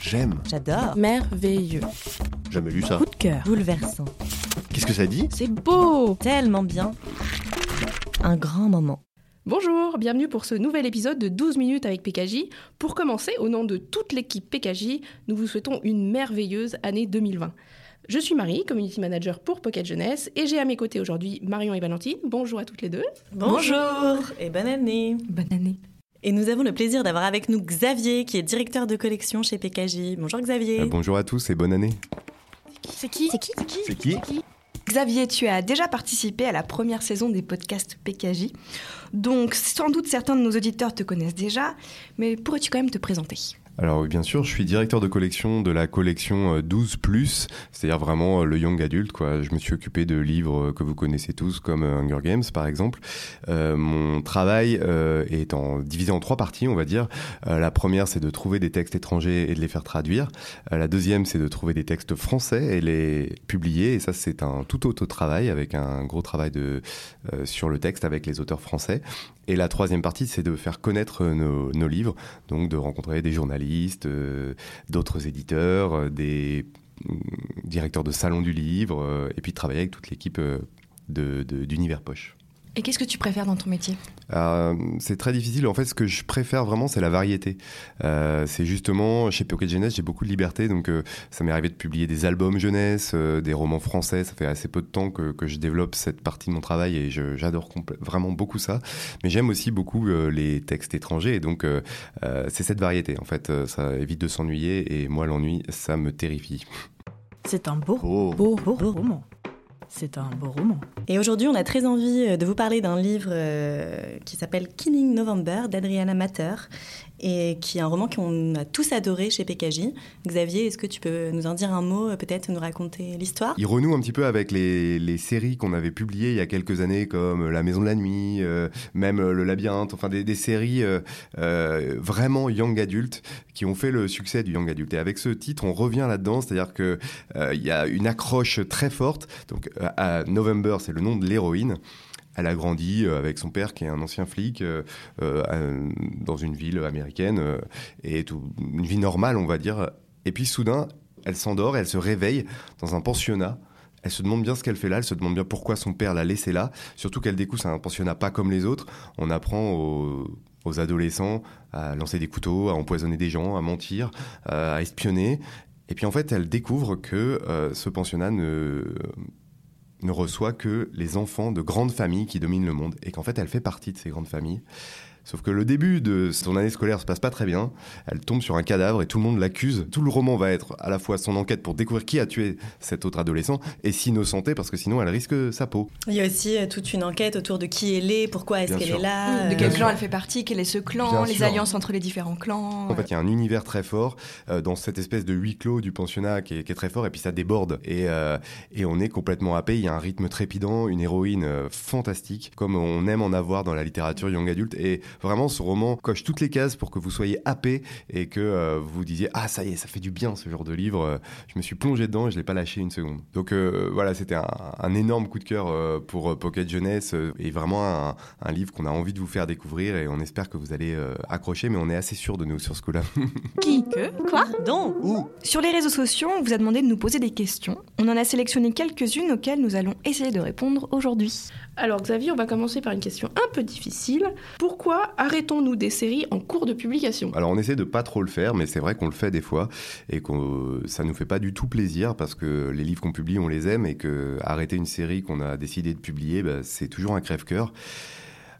J'aime. J'adore. Merveilleux. Jamais lu ça. Coup de cœur. Bouleversant. Qu'est-ce que ça dit? C'est beau Tellement bien. Un grand moment. Bonjour, bienvenue pour ce nouvel épisode de 12 minutes avec PKJ. Pour commencer, au nom de toute l'équipe PKJ, nous vous souhaitons une merveilleuse année 2020. Je suis Marie, community manager pour Pocket Jeunesse, et j'ai à mes côtés aujourd'hui Marion et Valentine. Bonjour à toutes les deux. Bonjour et bonne année. Bonne année. Et nous avons le plaisir d'avoir avec nous Xavier, qui est directeur de collection chez PKJ. Bonjour Xavier. Euh, bonjour à tous et bonne année. C'est qui C'est qui C'est qui Xavier, tu as déjà participé à la première saison des podcasts PKJ. Donc, sans doute certains de nos auditeurs te connaissent déjà, mais pourrais-tu quand même te présenter? Alors bien sûr, je suis directeur de collection de la collection euh, 12 c'est-à-dire vraiment euh, le young adulte. Je me suis occupé de livres euh, que vous connaissez tous comme euh, Hunger Games par exemple. Euh, mon travail euh, est en divisé en trois parties, on va dire. Euh, la première, c'est de trouver des textes étrangers et de les faire traduire. Euh, la deuxième, c'est de trouver des textes français et les publier et ça c'est un tout autre travail avec un gros travail euh, sur le texte avec les auteurs français. Et la troisième partie, c'est de faire connaître euh, nos livres, donc de rencontrer des journalistes, euh, d'autres éditeurs, euh, des directeurs de salons du livre, euh, et puis de travailler avec toute l'équipe d'Univers Poche. Et qu'est-ce que tu préfères dans ton métier Euh, c'est très difficile. En fait, ce que je préfère vraiment, c'est la variété. Euh, c'est justement chez Pocket Jeunesse, j'ai beaucoup de liberté, donc euh, ça m'est arrivé de publier des albums jeunesse, euh, des romans français. Ça fait assez peu de temps que, que je développe cette partie de mon travail et je- j'adore vraiment beaucoup ça. Mais j'aime aussi beaucoup euh, les textes étrangers et donc euh, euh, c'est cette variété. En fait, euh, ça évite de s'ennuyer et moi l'ennui, ça me terrifie. C'est un beau, Oh. beau, beau roman. C'est un beau roman. Et aujourd'hui, on a très envie euh, de vous parler d'un livre euh, qui s'appelle Killing November d'Adriana Matter et qui est un roman qu'on a tous adoré chez PKJ. Xavier, est-ce que tu peux nous en dire un mot, euh, peut-être nous raconter l'histoire? Il renoue un petit peu avec les, séries qu'on avait publiées il y a quelques années, comme La Maison de la Nuit, euh, même euh, Le Labyrinthe, enfin des, séries vraiment young adulte qui ont fait le succès du young adulte. Et avec ce titre, on revient là-dedans, c'est-à-dire euh, il y a une accroche très forte. Donc, à November, c'est le nom de l'héroïne. Elle a grandi euh, avec son père qui est un ancien flic euh, euh, dans une ville américaine et une vie normale, on va dire. Et puis soudain, elle s'endort, elle se réveille dans un pensionnat. Elle se demande bien ce qu'elle fait là, elle se demande bien pourquoi son père l'a laissée là. Surtout qu'elle découvre c'est un pensionnat pas comme les autres. On apprend aux, adolescents à lancer des couteaux, à empoisonner des gens, à mentir, à espionner. Et puis en fait, elle découvre que ce pensionnat ne, ne reçoit que les enfants de grandes familles qui dominent le monde. Et qu'en fait, elle fait partie de ces grandes familles. Sauf que le début de son année scolaire se passe pas très bien. Elle tombe sur un cadavre et tout le monde l'accuse. Tout le roman va être à la fois son enquête pour découvrir qui a tué cet autre adolescent et s'innocenter parce que sinon elle risque sa peau. Il y a aussi euh, toute une enquête autour de qui elle est, pourquoi est-ce qu'elle est là. De euh, quel clan elle fait partie Quel est ce clan Bien Les sûr. alliances entre les différents clans En fait, il y a un univers très fort euh, dans cette espèce de huis clos du pensionnat qui est, qui est très fort et puis ça déborde et, euh, et on est complètement happé. Il y a un rythme trépidant, une héroïne euh, fantastique comme on aime en avoir dans la littérature young adulte et vraiment ce roman coche toutes les cases pour que vous soyez happé et que euh, vous vous disiez ah ça y est ça fait du bien ce genre de livre. Euh, Je me suis plongé dedans et je l'ai pas lâché une seconde. Donc euh, voilà c'était un, un énorme coup de cœur pour Pocket Jeunesse et vraiment un, un livre qu'on a envie de vous faire découvrir et on espère que vous allez accrocher mais on est assez sûr de nous sur ce coup-là. Qui Que Quoi Donc, Sur les réseaux sociaux, on vous a demandé de nous poser des questions. On en a sélectionné quelques-unes auxquelles nous allons essayer de répondre aujourd'hui. Alors Xavier, on va commencer par une question un peu difficile. Pourquoi arrêtons-nous des séries en cours de publication? Alors on essaie de pas trop le faire, mais c'est vrai qu'on le fait des fois et que ça nous fait pas du tout plaisir parce que les livres qu'on publie, on les aime et que arrêter une série qu'on a décidé de publier, bah, c'est toujours un crève-cœur.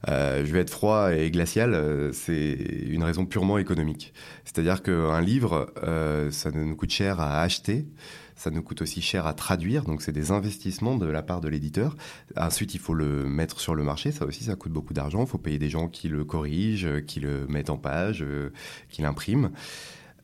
Euh, je vais être froid et glacial, euh, c'est une raison purement économique. C'est-à-dire qu'un livre, euh, ça nous coûte cher à acheter, ça nous coûte aussi cher à traduire, donc c'est des investissements de la part de l'éditeur. Ensuite, il faut le mettre sur le marché, ça aussi, ça coûte beaucoup d'argent. Il faut payer des gens qui le corrigent, euh, qui le mettent en page, euh, qui l'impriment.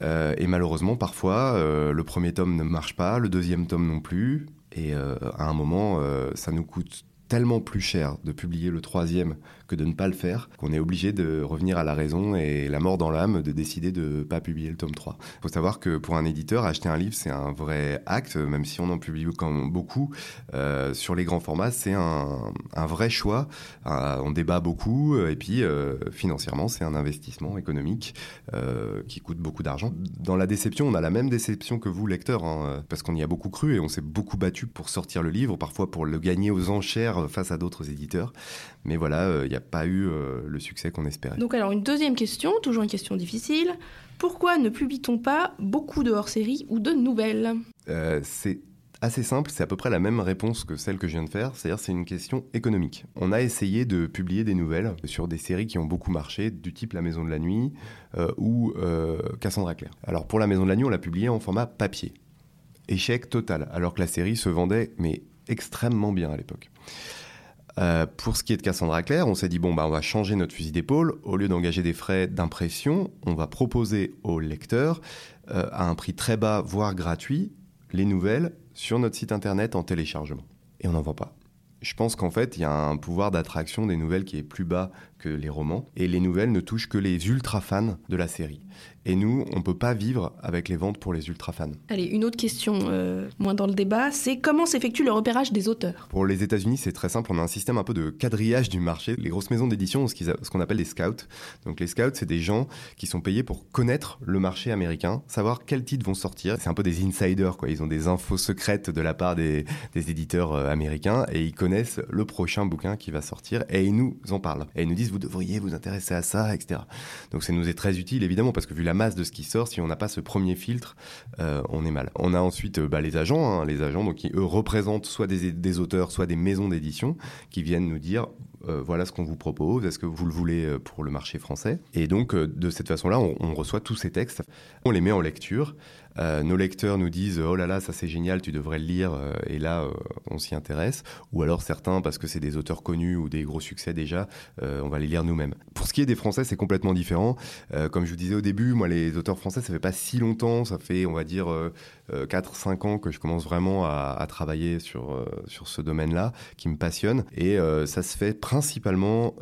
Euh, et malheureusement, parfois, le premier tome ne marche pas, le deuxième tome non plus. Et à un moment, ça nous coûte tellement plus cher de publier le troisième que de ne pas le faire, qu'on est obligé de revenir à la raison et la mort dans l'âme de décider de ne pas publier le tome 3. Il faut savoir que pour un éditeur, acheter un livre, c'est un vrai acte, même si on en publie quand beaucoup. Euh, sur les grands formats, c'est un, vrai choix. Euh, on débat beaucoup, et puis euh, financièrement, c'est un investissement économique euh, qui coûte beaucoup d'argent. Dans la déception, on a la même déception que vous, lecteur, hein, parce qu'on y a beaucoup cru et on s'est beaucoup battu pour sortir le livre, parfois pour le gagner aux enchères face à d'autres éditeurs. Mais voilà, il n'y a pas eu euh, le succès qu'on espérait. Donc alors une deuxième question, toujours une question difficile. Pourquoi ne publie-t-on pas beaucoup de hors-série ou de nouvelles? Euh, C'est assez simple, c'est à peu près la même réponse que celle que je viens de faire, c'est-à-dire c'est une question économique. On a essayé de publier des nouvelles sur des séries qui ont beaucoup marché, du type La Maison de la Nuit euh, ou euh, Cassandra Clare. Alors pour La Maison de la Nuit, on l'a publié en format papier. Échec total, alors que la série se vendait mais extrêmement bien à l'époque. Euh, pour ce qui est de Cassandra Claire, on s'est dit bon bah on va changer notre fusil d'épaule. Au lieu d'engager des frais d'impression, on va proposer aux lecteurs euh, à un prix très bas, voire gratuit, les nouvelles sur notre site internet en téléchargement. Et on n'en vend pas. Je pense qu'en fait, il y a un pouvoir d'attraction des nouvelles qui est plus bas que les romans. Et les nouvelles ne touchent que les ultra fans de la série. Et nous, on ne peut pas vivre avec les ventes pour les ultra fans. Allez, une autre question, euh, moins dans le débat, c'est comment s'effectue le repérage des auteurs? Pour les États-Unis, c'est très simple. On a un système un peu de quadrillage du marché. Les grosses maisons d'édition ont ce qu'on appelle des scouts. Donc les scouts, c'est des gens qui sont payés pour connaître le marché américain, savoir quels titres vont sortir. C'est un peu des insiders, quoi. Ils ont des infos secrètes de la part des, des éditeurs euh, américains et ils connaissent le prochain bouquin qui va sortir et ils nous en parlent. Et ils nous disent, vous devriez vous intéresser à ça, etc. Donc ça nous est très utile, évidemment, parce que vu la masse de ce qui sort, si on n'a pas ce premier filtre, euh, on est mal. On a ensuite euh, bah, les agents, hein, les agents donc, qui, eux, représentent soit des, des auteurs, soit des maisons d'édition, qui viennent nous dire euh, voilà ce qu'on vous propose, est-ce que vous le voulez euh, pour le marché français? Et donc, euh, de cette façon-là, on, reçoit tous ces textes, on les met en lecture. Nos lecteurs nous disent oh là là ça c'est génial tu devrais le lire et là on s'y intéresse. Ou alors certains parce que c'est des auteurs connus ou des gros succès déjà on va les lire nous-mêmes. Pour ce qui est des français c'est complètement différent. Comme je vous disais au début moi les auteurs français ça fait pas si longtemps ça fait on va dire 4-5 ans que je commence vraiment à, travailler sur, sur ce domaine là qui me passionne. Et ça se fait principalement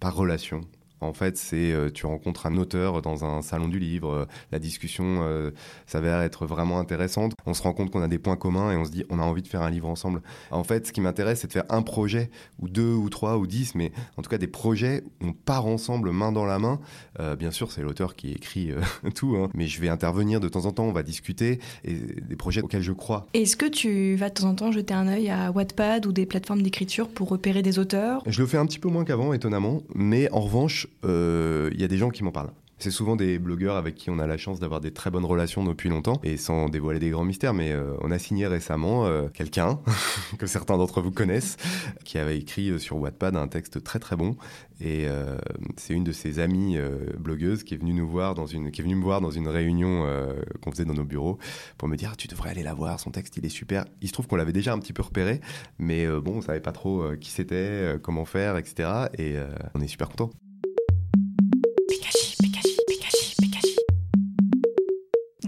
par relation en fait, c'est euh, tu rencontres un auteur dans un salon du livre, euh, la discussion euh, s'avère être vraiment intéressante. On se rend compte qu'on a des points communs et on se dit on a envie de faire un livre ensemble. En fait, ce qui m'intéresse, c'est de faire un projet ou deux ou trois ou dix, mais en tout cas des projets où on part ensemble main dans la main. Euh, bien sûr, c'est l'auteur qui écrit euh, tout, hein, mais je vais intervenir de temps en temps, on va discuter et des projets auxquels je crois. Est-ce que tu vas de temps en temps jeter un œil à Wattpad ou des plateformes d'écriture pour repérer des auteurs? Je le fais un petit peu moins qu'avant, étonnamment, mais en revanche, il euh, y a des gens qui m'en parlent. C'est souvent des blogueurs avec qui on a la chance d'avoir des très bonnes relations depuis longtemps et sans dévoiler des grands mystères, mais euh, on a signé récemment euh, quelqu'un que certains d'entre vous connaissent qui avait écrit sur Wattpad un texte très très bon. Et c'est une de ses amies blogueuses qui est venue nous voir dans une qui est venue me voir dans une réunion qu'on faisait dans nos bureaux pour me dire ah, tu devrais aller la voir son texte il est super. Il se trouve qu'on l'avait déjà un petit peu repéré mais bon on savait pas trop qui c'était comment faire etc et on est super content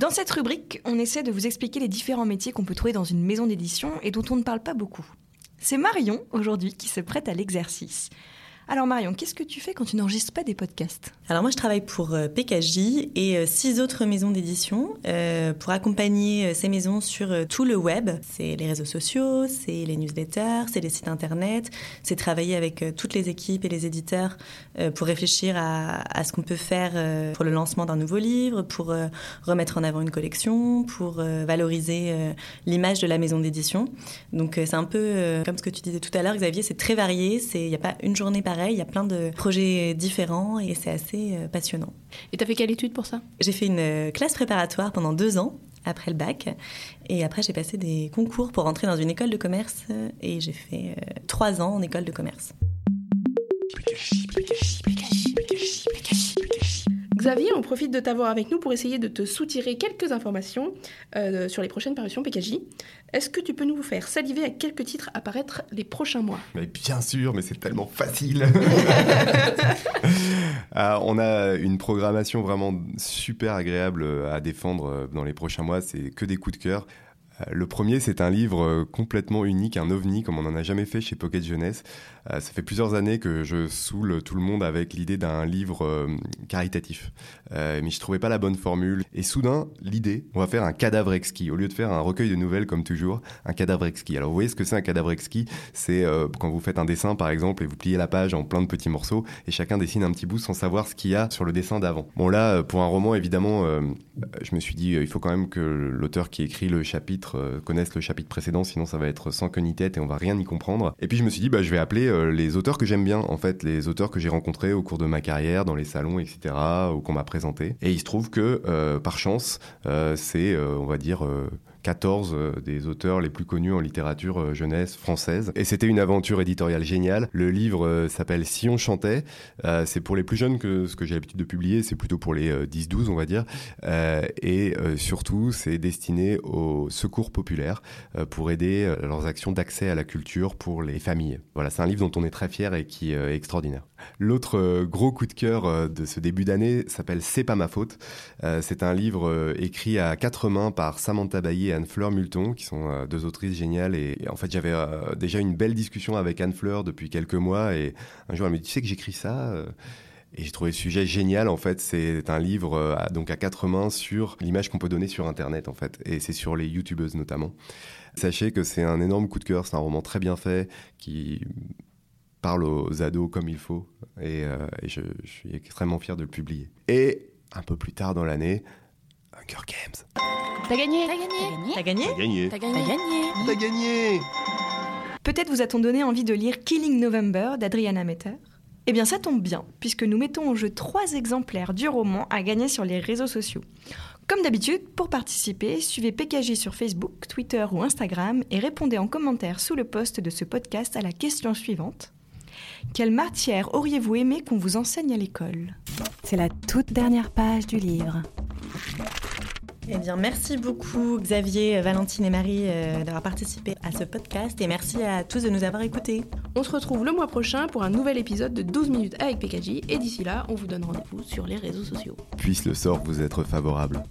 Dans cette rubrique, on essaie de vous expliquer les différents métiers qu'on peut trouver dans une maison d'édition et dont on ne parle pas beaucoup. C'est Marion, aujourd'hui, qui se prête à l'exercice. Alors Marion, qu'est-ce que tu fais quand tu n'enregistres pas des podcasts? Alors moi je travaille pour euh, PKJ et euh, six autres maisons d'édition euh, pour accompagner ces maisons sur tout le web. C'est les réseaux sociaux, c'est les newsletters, c'est les sites internet, c'est travailler avec toutes les équipes et les éditeurs pour réfléchir à, ce qu'on peut faire pour le lancement d'un nouveau livre, pour remettre en avant une collection, pour valoriser l'image de la maison d'édition. Donc c'est un peu comme ce que tu disais tout à l'heure Xavier, c'est très varié, il n'y a pas une journée par pareil, il y a plein de projets différents et c'est assez euh, passionnant. Et tu as fait quelle étude pour ça? J'ai fait une euh, classe préparatoire pendant deux ans après le bac. Et après, j'ai passé des concours pour entrer dans une école de commerce et j'ai fait euh, trois ans en école de commerce. Xavier, on profite de t'avoir avec nous pour essayer de te soutirer quelques informations euh, sur les prochaines parutions PKJ. Est-ce que tu peux nous faire saliver à quelques titres à paraître les prochains mois? Mais bien sûr, mais c'est tellement facile. euh, on a une programmation vraiment super agréable à défendre dans les prochains mois. C'est que des coups de cœur. Euh, Le premier, c'est un livre euh, complètement unique, un ovni, comme on n'en a jamais fait chez Pocket Jeunesse. Euh, ça fait plusieurs années que je saoule tout le monde avec l'idée d'un livre caritatif. Mais je trouvais pas la bonne formule. Et soudain, l'idée, on va faire un cadavre exquis. Au lieu de faire un recueil de nouvelles, comme toujours, un cadavre exquis. Alors, vous voyez ce que c'est un cadavre exquis? C'est quand vous faites un dessin, par exemple, et vous pliez la page en plein de petits morceaux, et chacun dessine un petit bout sans savoir ce qu'il y a sur le dessin d'avant. Bon, là, pour un roman, évidemment, je me suis dit, il faut quand même que l'auteur qui écrit le chapitre euh, connaisse le chapitre précédent, sinon ça va être sans queue ni tête et on va rien y comprendre. Et puis je me suis dit, bah, je vais appeler euh, les auteurs que j'aime bien, en fait, les auteurs que j'ai rencontrés au cours de ma carrière, dans les salons, etc., ou qu'on m'a présenté. Et il se trouve que, euh, par chance, c'est, on va dire, 14 euh, des auteurs les plus connus en littérature euh, jeunesse française. Et c'était une aventure éditoriale géniale. Le livre euh, s'appelle Si on chantait. C'est pour les plus jeunes que ce que j'ai l'habitude de publier, c'est plutôt pour les euh, 10-12, on va dire. Et surtout, c'est destiné au secours populaire pour aider leurs actions d'accès à la culture pour les familles. Voilà, c'est un livre dont on est très fier et qui est extraordinaire. L'autre gros coup de cœur de ce début d'année s'appelle C'est pas ma faute. C'est un livre écrit à quatre mains par Samantha Bailly Anne-Fleur Multon, qui sont euh, deux autrices géniales. Et, en fait, j'avais euh, déjà une belle discussion avec Anne-Fleur depuis quelques mois. Et un jour, elle me dit, tu sais que j'écris ça euh, et j'ai trouvé le sujet génial. En fait, c'est un livre donc à quatre mains sur l'image qu'on peut donner sur Internet, en fait, et c'est sur les youtubeuses notamment. Sachez que c'est un énorme coup de cœur. C'est un roman très bien fait qui parle aux ados comme il faut, et, et je, je suis extrêmement fier de le publier. Et un peu plus tard dans l'année, Hunger Games. T'as gagné T'as gagné T'as gagné. T'as T'as gagné T'as gagné. Peut-être vous a-t-on donné envie de lire Killing November d'Adriana Metter? Eh bien, ça tombe bien, puisque nous mettons en jeu trois exemplaires du roman à gagner sur les réseaux sociaux. Comme d'habitude, pour participer, suivez PKJ sur Facebook, Twitter ou Instagram et répondez en commentaire sous le post de ce podcast à la question suivante. Quelle matière auriez-vous aimé qu'on vous enseigne à l'école? C'est la toute dernière page du livre. Eh bien, merci beaucoup Xavier, Valentine et Marie euh, d'avoir participé à ce podcast et merci à tous de nous avoir écoutés. On se retrouve le mois prochain pour un nouvel épisode de 12 minutes avec PKJ et d'ici là, on vous donne rendez-vous sur les réseaux sociaux. Puisse le sort vous être favorable.